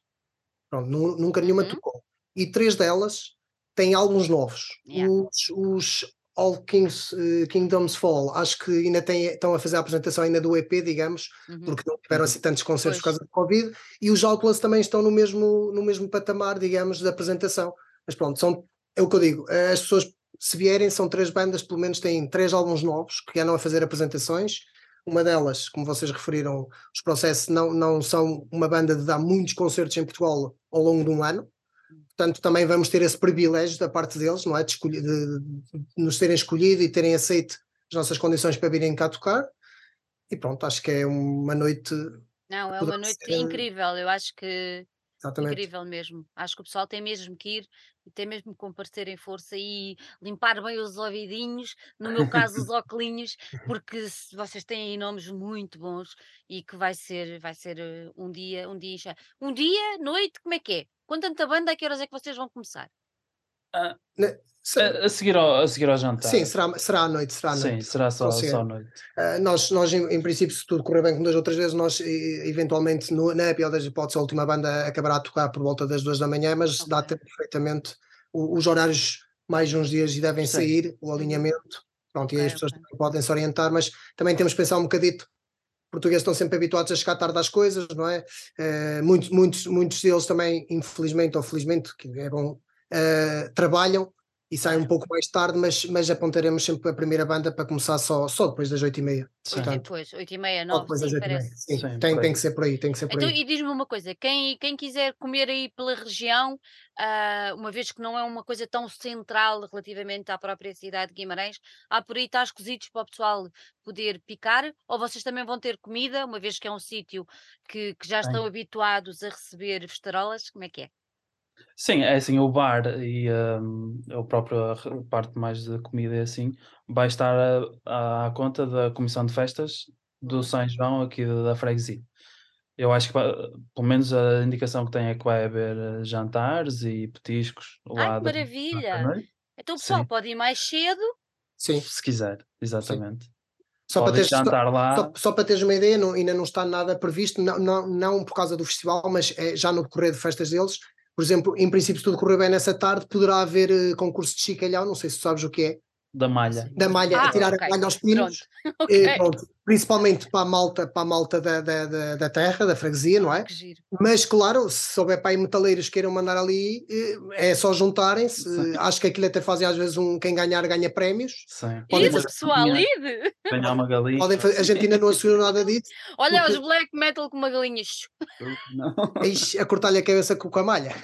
Pronto, nu- nunca nenhuma Uhum. tocou. E três delas têm álbuns novos. Yeah. Os, os All Kings, eh, Kingdoms Fall, acho que ainda têm, estão a fazer a apresentação ainda do EP, digamos, Uhum. porque não tiveram assim tantos concertos por Pois. causa do Covid, e os Outlaws também estão no mesmo, no mesmo patamar, digamos, de apresentação. Mas pronto, são, é o que eu digo, as pessoas, se vierem, são três bandas, pelo menos têm três álbuns novos que andam a fazer apresentações. Uma delas, como vocês referiram, os processos não, não são uma banda de dar muitos concertos em Portugal ao longo de um ano. Portanto, também vamos ter esse privilégio da parte deles, não é? De, escolher, de, de nos terem escolhido e terem aceito as nossas condições para virem cá tocar. E pronto, acho que é uma noite Não, é uma noite ser- incrível. Eu acho que exatamente. incrível mesmo. Acho que o pessoal tem mesmo que ir e tem mesmo que comparecer em força e limpar bem os ouvidinhos, no meu caso os óculos, porque se- vocês têm nomes muito bons e que vai ser, vai ser eh, um dia, um dia, um dia, noite, como é que é? Com tanta banda, a que horas é que vocês vão começar? Se- A, a seguir ao, a seguir ao jantar. Sim, será, será à noite, será à noite. Sim, será só, Consigo. só à noite. Uh, nós, nós em, em princípio, se tudo correr bem com duas ou três vezes, nós eventualmente, no, na pior das hipóteses, a última banda acabará a tocar por volta das duas da manhã, mas dá Ok. tempo perfeitamente o- os horários mais uns dias e devem Sim. sair, o alinhamento, pronto, e aí as pessoas ok. também podem se orientar, mas também temos que pensar um bocadito. Portugueses estão sempre habituados a chegar tarde às coisas, não é? Eh, muitos, muitos, muitos deles também, infelizmente ou felizmente, que é bom, eh, trabalham e saem um pouco mais tarde, mas, mas apontaremos sempre a primeira banda para começar só, só depois das oito e meia. Sim. Portanto, Depois, 8 e meia, só 9, depois das sim, e meia. parece. Sim, Sim, tem, tem que ser por aí, tem que ser por Então, aí. e diz-me uma coisa, quem, quem quiser comer aí pela região, ah, uma vez que não é uma coisa tão central relativamente à própria cidade de Guimarães, há por aí tais cozidos para o pessoal poder picar, ou vocês também vão ter comida, uma vez que é um sítio que, que já estão habituados a receber festarolas, como é que é? Sim, é assim, o bar e hum, a própria parte mais de comida e assim, vai estar à, à conta da Comissão de Festas do São João aqui da, da freguesia. Eu acho que, pelo menos a indicação que tem é que vai haver eh, jantares e petiscos lá Ai, que da- maravilha! noite, Então o pessoal Sim. pode ir mais cedo, Sim, se quiser, exatamente. só para, teres, só, jantar lá, só, só para teres uma ideia, não- ainda não está nada previsto, não, não, não por causa do festival, mas é já no decorrer de festas deles. Por exemplo, em princípio, se tudo correr bem nessa tarde, poderá haver eh, concurso de chicalhau, não sei se sabes o que é, da malha. da malha, Ah, a tirar ok, a malha aos pinos. pronto. Eh, Ok. pronto, principalmente para a malta, para a malta da, da, da, da terra, da freguesia, não é? Que giro. Mas claro, se souber para aí metaleiros queiram mandar ali, eh, é só juntarem-se. Sim. Acho que aquilo até fazem às vezes um quem ganhar ganha prémios. Sim. Podem Isso, fazer pessoal, galinha. ide! Ganhar uma galinha. Podem fazer, a gente ainda não assumiu nada disso. Olha Porque- os black metal com uma galinha. Ixi, a cortar-lhe a cabeça com com a malha.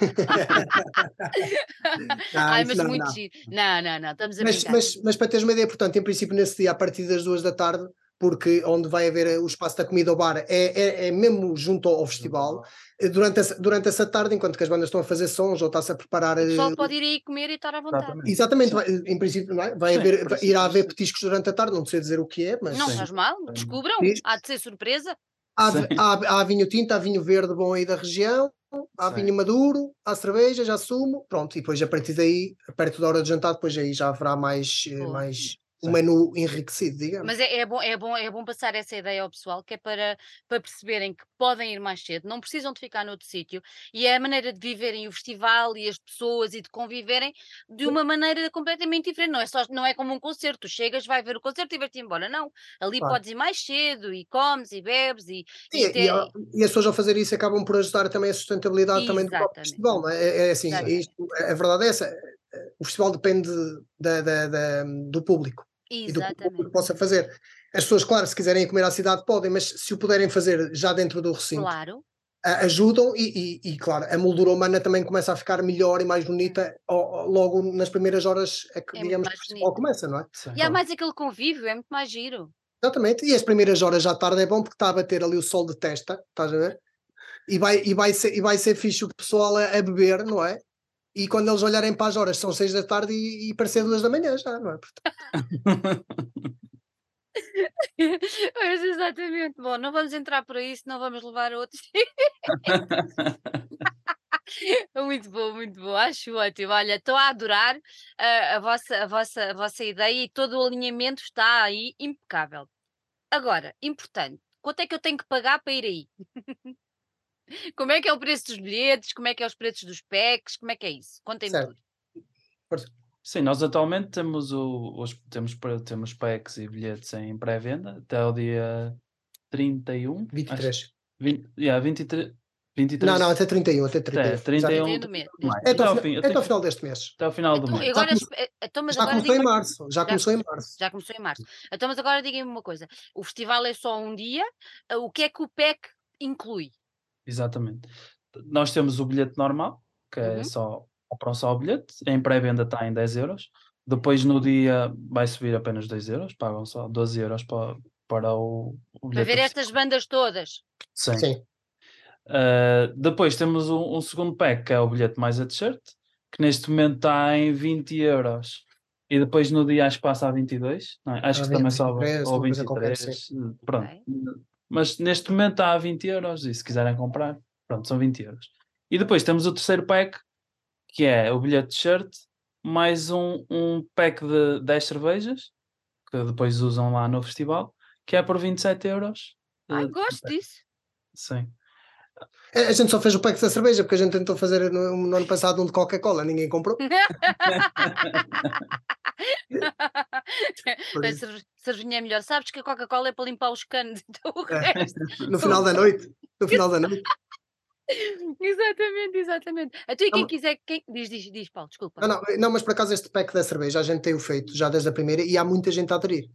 Não, Ai, mas não, muito não. giro. Não, não, não, estamos a Mas, brincar. mas, mas para teres uma ideia, portanto, em princípio, nesse dia, a partir das duas da tarde, porque onde vai haver eh, o espaço da comida ao bar é, é, é mesmo junto ao, festival. Eh, Durante essa, durante essa tarde, enquanto que as bandas estão a fazer sons ou está-se a preparar. O eh, pode ir aí comer e estar à vontade. Exatamente. Vai- em princípio, não é? vai Sim, haver, vai- irá haver petiscos durante a tarde, não sei dizer o que é, mas Não Sim. faz mal, descubram. Sim. Há de ser surpresa. há, há, há vinho tinto, há vinho verde bom aí da região, há Sim. vinho maduro, há cerveja, já sumo, pronto, e depois a partir daí, perto da hora de jantar, depois aí já haverá mais, eh, mais um menu enriquecido, digamos. Mas é, é bom, é, bom, é bom passar essa ideia ao pessoal, que é para, para perceberem que podem ir mais cedo, não precisam de ficar noutro sítio, e é a maneira de viverem o festival e as pessoas e de conviverem de uma maneira completamente diferente. Não é, só, não é como um concerto, tu chegas, vai ver o concerto e vais-te embora. Não, ali Claro. podes ir mais cedo e comes e bebes e, E, e e, até- a- e as pessoas ao fazer isso acabam por ajudar também a sustentabilidade também do festival, é? É, é assim, isto- a a verdade é essa, eh, o festival depende da, da- da- do público e do que o Exatamente. possa fazer. As pessoas, claro, se quiserem comer à cidade podem, mas se o puderem fazer já dentro do recinto, Claro, a- ajudam e, e- e, claro, a moldura humana também começa a ficar melhor e mais bonita ao- ao- logo nas primeiras horas é que, É digamos, que o festival começa, não é? Sim. e há mais aquele convívio, é muito mais giro. Exatamente, e as primeiras horas já tarde é bom porque está a bater ali o sol de testa, estás a ver? E vai, e vai, ser, e vai ser fixe o pessoal a, a beber, não é? E quando eles olharem para as horas, são seis da tarde e, e parecer duas da manhã já, não é? Portanto, Pois, exatamente. Bom, não vamos entrar por aí, senão vamos levar a outros. Muito bom, muito bom. Acho ótimo. Olha, estou a adorar ah, a, vossa, a, vossa, a vossa ideia e todo o alinhamento está aí impecável. Agora, importante, quanto é que eu tenho que pagar para ir aí? Como é que é o preço dos bilhetes? Como é que é os preços dos packs? Como é que é isso? Contem-me tudo. Sim, nós atualmente temos, o, os, temos, temos packs e bilhetes em pré-venda até o dia 31. acho- 23. 20, yeah, 23, 23 Não, não, até 31, até 31. até 31 31 do mês, de maio. É até, ao, fim- é até ao final deste mês. até ao final do Então, mês. agora, come- espe- eh, então, mas Já agora começou em março, já começou em março. Já começou em março. Então, mas agora digam-me uma coisa: o festival é só um dia, o que é que o PEC inclui? Exatamente. Nós temos o bilhete normal, que é Uhum. só compram só o bilhete, em pré-venda está em 10 euros. Depois no dia vai subir apenas 2 euros, pagam só 12 euros para, para o, o Para bilhete ver oficial. estas bandas todas. Sim. Sim. Uh, depois temos um, um segundo pack, que é o bilhete mais a t-shirt, que neste momento está em 20 euros. E depois no dia acho que passa a 22, não é? acho A que também 20, sobe 23, ou uma coisa qualquer, 23, pronto. Ok. Mas neste momento está a 20 euros e se quiserem comprar, pronto, são 20 euros. E depois temos o terceiro pack, que é o bilhete de shirt, mais um, um pack de 10 cervejas, que depois usam lá no festival, que é por 27 euros. Ai, Uh, gosto disso. Sim. A a gente só fez o pack da cerveja porque a gente tentou fazer no, no ano passado um de Coca-Cola, ninguém comprou. Cervejinha é melhor. Sabes que a Coca-Cola é para limpar os canos. Então, o resto- no final da noite, no final da noite. Exatamente, exatamente. A tu e quem quiser. Quem... Diz, diz, diz, Paulo, desculpa. Não, não, não, mas por acaso este pack da cerveja a gente tem o feito já desde a primeira e há muita gente a aderir.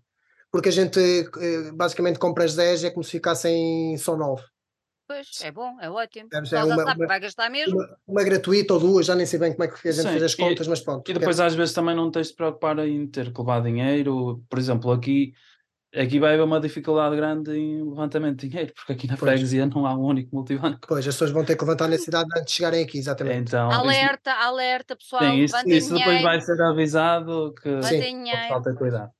Porque a gente eh, basicamente compra as 10 é como se ficassem só 9. Pois, é bom, é ótimo. Já uma- sabe uma- vai gastar mesmo. Uma, uma gratuita ou duas, já nem sei bem como é que a gente Sim, fez as e- contas, mas pronto. E depois às vezes também não tens de preocupar em ter que levar dinheiro. Por exemplo, aqui, aqui vai haver uma dificuldade grande em levantamento de dinheiro, porque aqui na Pois. freguesia não há um único multibanco. Pois, as pessoas vão ter que levantar na cidade antes de chegarem aqui, exatamente. Então, Alerta, alerta, pessoal. sim, isso, isso depois vai ser avisado que Sim. falta cuidado.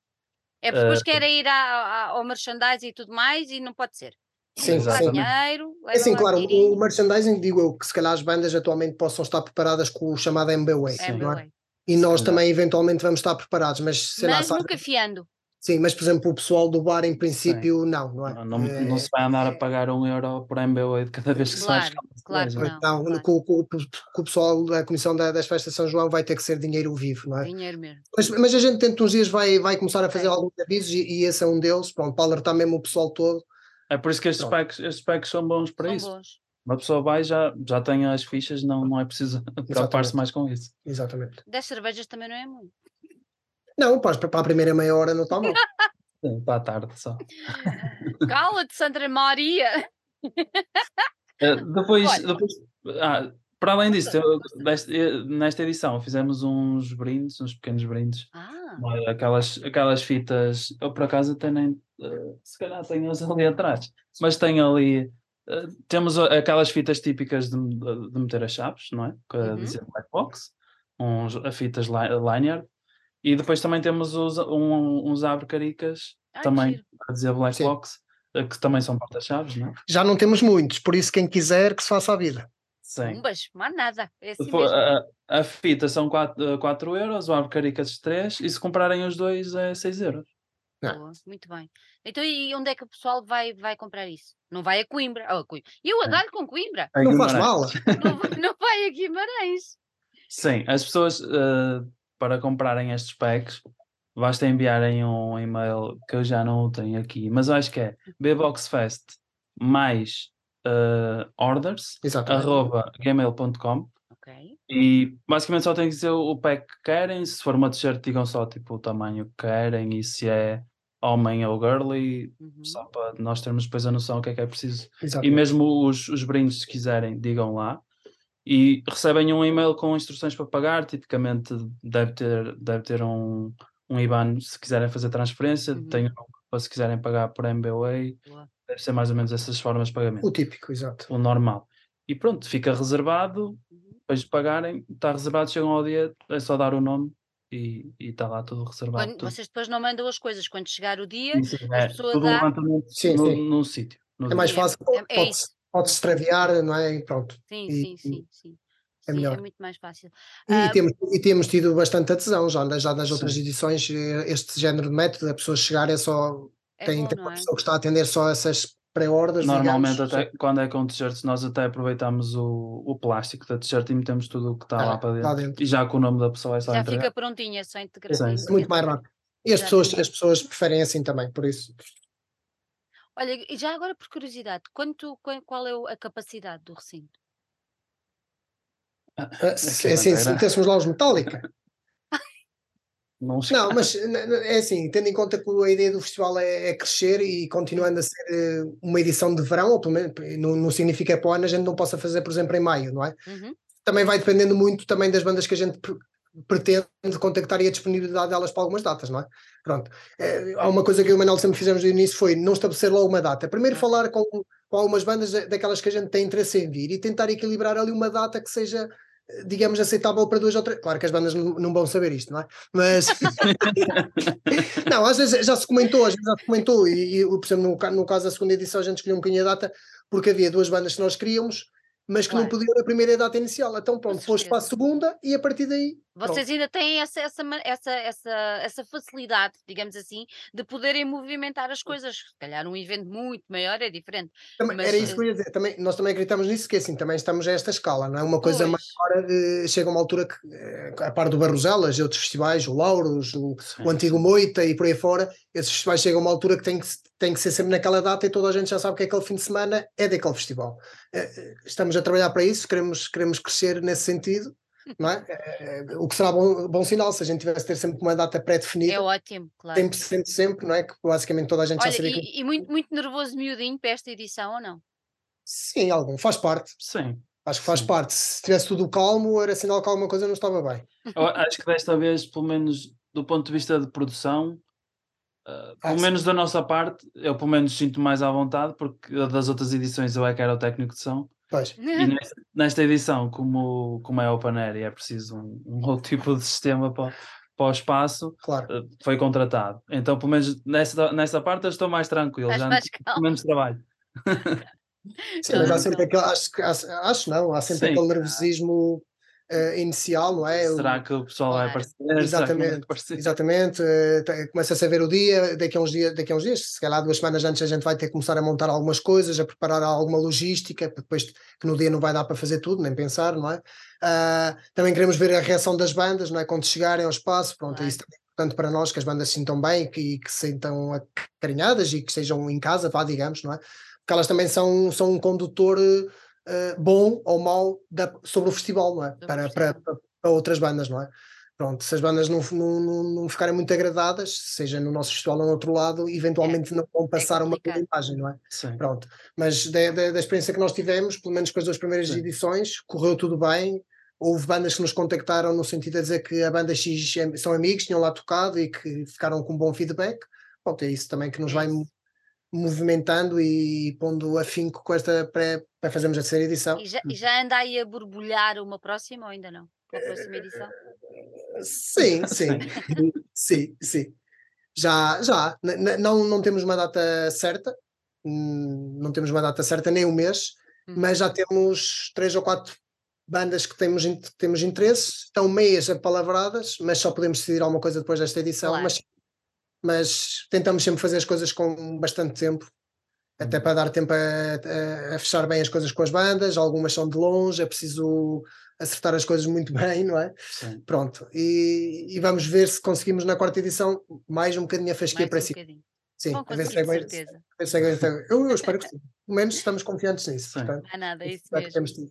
É porque depois Eh, querem ir à- à- ao merchandising e tudo mais e não pode ser. Sim, dinheiro, É assim, lá claro, o merchandising, digo eu, que se calhar as bandas atualmente possam estar preparadas com o chamado MBWay, Sim. não é? MBA. E nós calhar. também eventualmente vamos estar preparados, mas sei lá, Mas sabe- nunca fiando. sim, mas por exemplo o pessoal do bar em princípio não, não é? Não, não, Eh, não se vai andar a pagar um euro por MBA de cada vez que Claro, claro que cerveja. não. Não, claro. com, com- com o pessoal da Comissão da- das Festas de São João vai ter que ser dinheiro vivo, não é? Dinheiro mesmo. Mas, mas a gente dentro de uns dias vai, vai começar a fazer alguns avisos e, e esse é um deles, pronto, para alertar mesmo o pessoal todo. É por isso que estes packs, estes packs são bons para São isso. bons. Uma pessoa vai já já tem as fichas, não, não é preciso preocupar-se mais com isso. Exatamente. 10 cervejas também não é muito. Não, para, para a primeira meia hora não está mal. Sim, Para a tarde só. Cala-te, Sandra Maria! Eh, depois, Olha. depois ah, para além disso, eu- deste- eh, nesta edição fizemos uns brindes, uns pequenos brindes, Ah, aquelas, aquelas fitas, eu por acaso até nem, uh, se calhar tenho-os ali atrás, mas tem ali. uh, temos aquelas fitas típicas de, de- meter as chaves, não é? Que Uhum. dizer black box, uns, a fitas lanyard, e depois também temos os, um- uns abre-caricas, também giro. a dizer black Sim. box, uh, que também são porta-chaves, não é? Já não temos muitos, por isso quem quiser que se faça a vida. Sim. Pumbas, mais nada. É assim Depois, mesmo. a, a fita são 4, 4 euros, o abre-caricas 3, e se comprarem os dois é 6 euros. Ah. Boa, muito bem. Então, e onde é que o pessoal vai, vai comprar isso? Não vai a Coimbra. Oh, a Coimbra. Eu a É. dar com Coimbra. Não faz mal. Não, vai- não vai a Guimarães. Sim, as pessoas eh, para comprarem estes packs basta enviarem um e-mail que eu já não o tenho aqui, mas eu acho que é bboxfest mais eh, orders Exatamente. arroba gmail.com Ok. e basicamente só tem que dizer o pack que querem, se for uma t-shirt digam só tipo o tamanho que querem e se é homem ou girly, Uhum. só para nós termos depois a noção do que é que é preciso. E Exatamente. mesmo os, os brindes, se quiserem, digam lá. E recebem um e-mail com instruções para pagar. Tipicamente deve ter, deve ter um, um IBAN se quiserem fazer transferência. Uhum. Tem um se quiserem pagar por MBWay. Boa. Deve ser mais ou menos essas formas de pagamento. O típico, exato. O normal. E pronto, fica reservado. Uhum. Depois de pagarem, está reservado, chegam ao dia, é só dar o nome e e está lá tudo reservado. Quando- tudo. vocês depois não mandam as coisas. Quando chegar o dia, Sim, sim, é, pessoa tudo dá- levantamento Sim, no, sim. num sítio. no É dia. mais fácil. é- é Pode-se pode extraviar, não é? E pronto. sim, E- sim, sim, sim. é Sim, melhor. muito mais fácil. E, Ah, temos, e temos tido bastante adesão já, nas- já nas outras Sim. edições. eh, Este género de método, a pessoa chegar é só. é tem, bom, tem uma é? pessoa que está a atender só essas pré-orders. Normalmente, digamos. até quando é com t-shirts, nós até aproveitamos o, o plástico da t-shirt e metemos tudo o que está Ah, lá para dentro. dentro. E já com o nome da pessoa é só Já entregar. fica prontinha, só integra- Sim, sim. É muito mais rápido. E as pessoas, as pessoas preferem assim também, por isso. Olha, e já agora por curiosidade, quanto, qua- qual é a capacidade do recinto? Ah, É se- que é assim, era- se metêssemos lá os Metallica. Não, Não, mas é assim, tendo em conta que a ideia do festival é, é crescer e continuando a ser eh, uma edição de verão, ou pelo menos não, não significa que para o ano a gente não possa fazer, por exemplo, em maio, não é? Uhum. Também vai dependendo muito também das bandas que a gente pre- pretende contactar e a disponibilidade delas para algumas datas, não é? Pronto. Eh, há uma coisa que eu e o Manel sempre fizemos no início foi não estabelecer logo uma data. Primeiro Ok. falar com, com algumas bandas da- daquelas que a gente tem interesse em vir e tentar equilibrar ali uma data que seja digamos, aceitável para duas ou três. Claro que as bandas não, não vão saber isto, não é? Mas não, às vezes já se comentou, às vezes já se comentou, e, e por exemplo, no, no caso da segunda edição, a gente escolheu um bocadinho a data porque havia duas bandas que nós queríamos, mas que não Claro. podiam na primeira data inicial. Então, pronto, pôs para a segunda e a partir daí. Pronto. Vocês ainda têm essa, essa, essa, essa, essa facilidade, digamos assim, de poderem movimentar as coisas. Se calhar um evento muito maior é diferente. Também- mas, era isso eh, que eu ia dizer. Também, nós também acreditamos nisso, que assim, também estamos a esta escala, não é? Uma coisa Pois. maior, eh, chega uma altura que, eh, a par do Barroselas e outros festivais, o Lauros, o, o Antigo. Moita e por aí fora, esses festivais chegam a uma altura que tem que, tem que ser sempre naquela data e toda a gente já sabe que aquele fim de semana é daquele festival. Estamos a trabalhar para isso, queremos, queremos crescer nesse sentido, não é? Eh, O que será bom, bom sinal se a gente tivesse ter sempre uma data É pré-definida, ótimo, claro. 100% sempre, não é? Que basicamente toda a gente já Olha, sabia que. e, e muito, muito nervoso miudinho para esta edição ou não? Sim, algum, faz parte. Sim. Acho que faz Sim. parte. Se tivesse tudo calmo, era sinal que alguma coisa não estava bem. Eu acho que desta vez, pelo menos do ponto de vista de produção, uh, Ah, pelo sim. menos da nossa parte, eu pelo menos sinto mais à vontade, porque das outras edições eu é que era o técnico de som. Pois. E nesta, nesta edição, como, como é Open Air e é preciso um, um outro tipo de sistema para, para o espaço, Claro. uh, foi contratado. Então, pelo menos nessa, nessa parte, eu estou mais tranquilo, já mais não menos trabalho. Sim, mas há sempre aquele. Acho, que- acho, acho não, há sempre Sim. aquele nervosismo eh, inicial, não é? O- Será que o pessoal vai aparecer? Exatamente, aparecer? exatamente. te- Começa-se a ver o dia, daqui a uns dias, daqui a uns dias, se calhar duas semanas antes a gente vai ter que começar a montar algumas coisas, a preparar alguma logística, depois que no dia não vai dar para fazer tudo, nem pensar, não é? Ah, também queremos ver a reação das bandas, não é? Quando chegarem ao espaço, pronto, Claro. isso também é importante para nós, que as bandas se sintam bem e que, que se sintam acarinhadas e que estejam em casa, vá, digamos, não é? Porque elas também são, são um condutor eh, bom ou mau da- sobre o festival, não é? Para, para, para, outras bandas, não é? Pronto, se as bandas não, não, não, não ficarem muito agradadas, seja no nosso festival ou no outro lado, eventualmente não vão passar uma boa imagem, não é? Sim. Pronto, mas da, da, da experiência que nós tivemos, pelo menos com as duas primeiras Sim. edições, correu tudo bem. Houve bandas que nos contactaram no sentido de dizer que a banda X é- são amigos, tinham lá tocado e que ficaram com um bom feedback. pronto, é isso também que nos é vai movimentando e pondo afinco com esta pré para fazermos a terceira edição. E já, e já anda aí a borbulhar uma próxima ou ainda não? Com a próxima edição? Sim, sim, sim, sim. Já, já. não, não temos uma data certa, hum, não temos uma data certa nem um mês, uhum. mas já temos três ou quatro bandas que temos, temos interesse, estão meias apalavradas, mas só podemos decidir alguma coisa depois desta edição. Claro. Mas, mas tentamos sempre fazer as coisas com bastante tempo, até uhum. para dar tempo a, a, fechar bem as coisas com as bandas. Algumas são de longe, é preciso acertar as coisas muito bem, não é? Sim. Pronto, e, e, vamos ver se conseguimos na quarta edição mais um bocadinho a fasquia para um si. Sim, a ver se é certeza. Eu, eu espero que sim. Pelo menos estamos confiantes nisso. Portanto, ah, nada, é isso mesmo.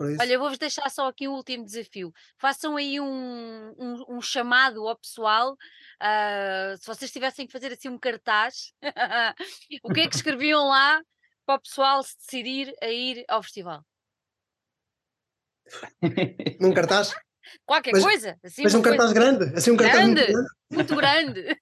Olha, vou-vos deixar só aqui um último desafio. Façam aí um, um, um chamado ao pessoal. Uh, se vocês tivessem que fazer assim um cartaz, o que é que escreviam lá para o pessoal se decidir a ir ao festival? Num cartaz? Qualquer mas, coisa. Assim, mas um cartaz coisa... grande. Assim, um grande, cartaz muito grande. Muito grande.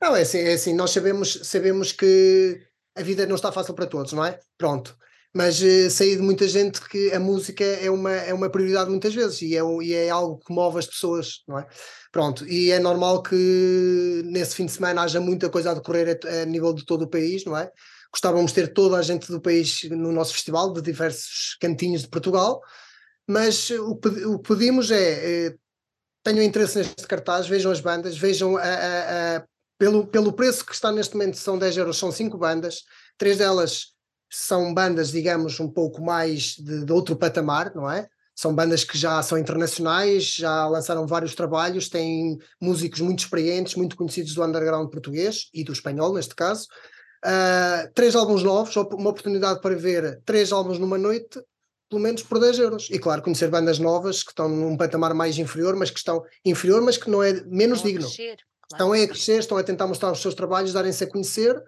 Não, é assim, é assim, nós sabemos, sabemos que a vida não está fácil para todos, não é? Pronto. Mas uh, sei de muita gente que a música é uma, é uma prioridade muitas vezes e é, e é algo que move as pessoas, não é? Pronto, e é normal que nesse fim de semana haja muita coisa a decorrer a, a nível de todo o país, não é? Gostávamos de ter toda a gente do país no nosso festival, de diversos cantinhos de Portugal, mas o que, pedimos é, é tenham interesse neste cartaz, vejam as bandas, vejam a, a, a, pelo, pelo preço que está neste momento, são 10 euros, são 5 bandas, três delas são bandas, digamos, um pouco mais de, de, outro patamar, não é? São bandas que já são internacionais, já lançaram vários trabalhos, têm músicos muito experientes, muito conhecidos do underground português e do espanhol, neste caso. Uh, três álbuns novos, uma oportunidade para ver três álbuns numa noite, pelo menos por 10 euros. E claro, conhecer bandas novas que estão num patamar mais inferior, mas que estão inferior, mas que não é menos estão digno. A crescer, claro. Estão a crescer, estão a tentar mostrar os seus trabalhos, darem-se a conhecer,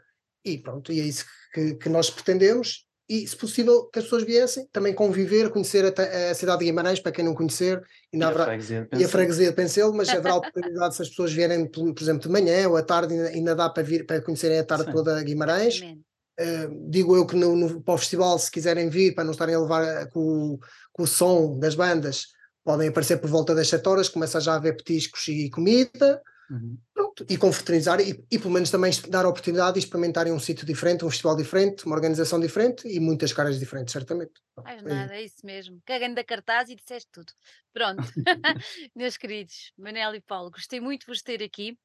e pronto, e é isso que, que nós pretendemos. E, se possível, que as pessoas viessem também conviver, conhecer a, a cidade de Guimarães, para quem não conhecer, e, e, haverá, a, freguesia de Pencelo, mas haverá oportunidade se as pessoas vierem, por, por, exemplo, de manhã ou à tarde, ainda, ainda dá para vir para conhecerem a tarde Sim. toda Guimarães. Uh, digo eu que no, no, para o festival, se quiserem vir, para não estarem a levar eh, com, com o som das bandas, podem aparecer por volta das 7 horas, começa já a haver petiscos e comida. Uhum. Pronto, e confraternizar e, e pelo menos também dar a oportunidade de experimentarem um sítio diferente, um festival diferente, uma organização diferente e muitas caras diferentes, certamente. Mais nada, é isso mesmo. Cagando da cartaz e disseste tudo. Pronto, meus queridos, Manel e Paulo, gostei muito de vos ter aqui.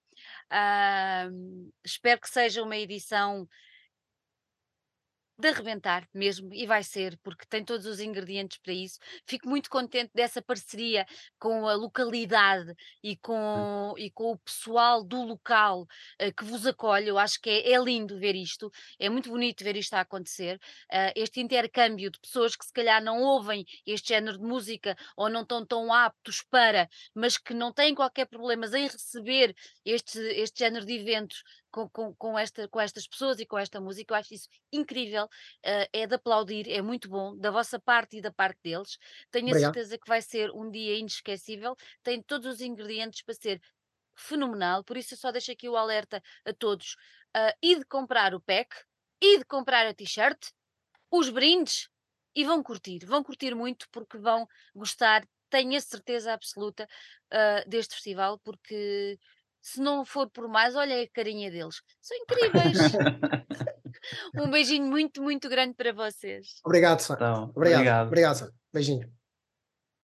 Uh, espero que seja uma edição de arrebentar mesmo, e vai ser, porque tem todos os ingredientes para isso. Fico muito contente dessa parceria com a localidade e com, e com o pessoal do local uh, que vos acolhe. Eu acho que é, é, lindo ver isto, é muito bonito ver isto a acontecer. Uh, este intercâmbio de pessoas que se calhar não ouvem este género de música ou não estão tão aptos para, mas que não têm qualquer problema em receber este, este género de eventos com, com, com, esta, com estas pessoas e com esta música. Eu acho isso incrível, uh, é de aplaudir, é muito bom, da vossa parte e da parte deles. Tenho Obrigado. a certeza que vai ser um dia inesquecível, tem todos os ingredientes para ser fenomenal, por isso eu só deixo aqui o alerta a todos. Uh, e de comprar o pack, e de comprar a t-shirt, os brindes, e vão curtir, vão curtir muito porque vão gostar, tenho a certeza absoluta uh, deste festival, porque se não for por mais, olha a carinha deles. São incríveis. um beijinho muito, muito grande para vocês. Obrigado, Sá. Então, obrigado. Obrigado, obrigado Beijinho.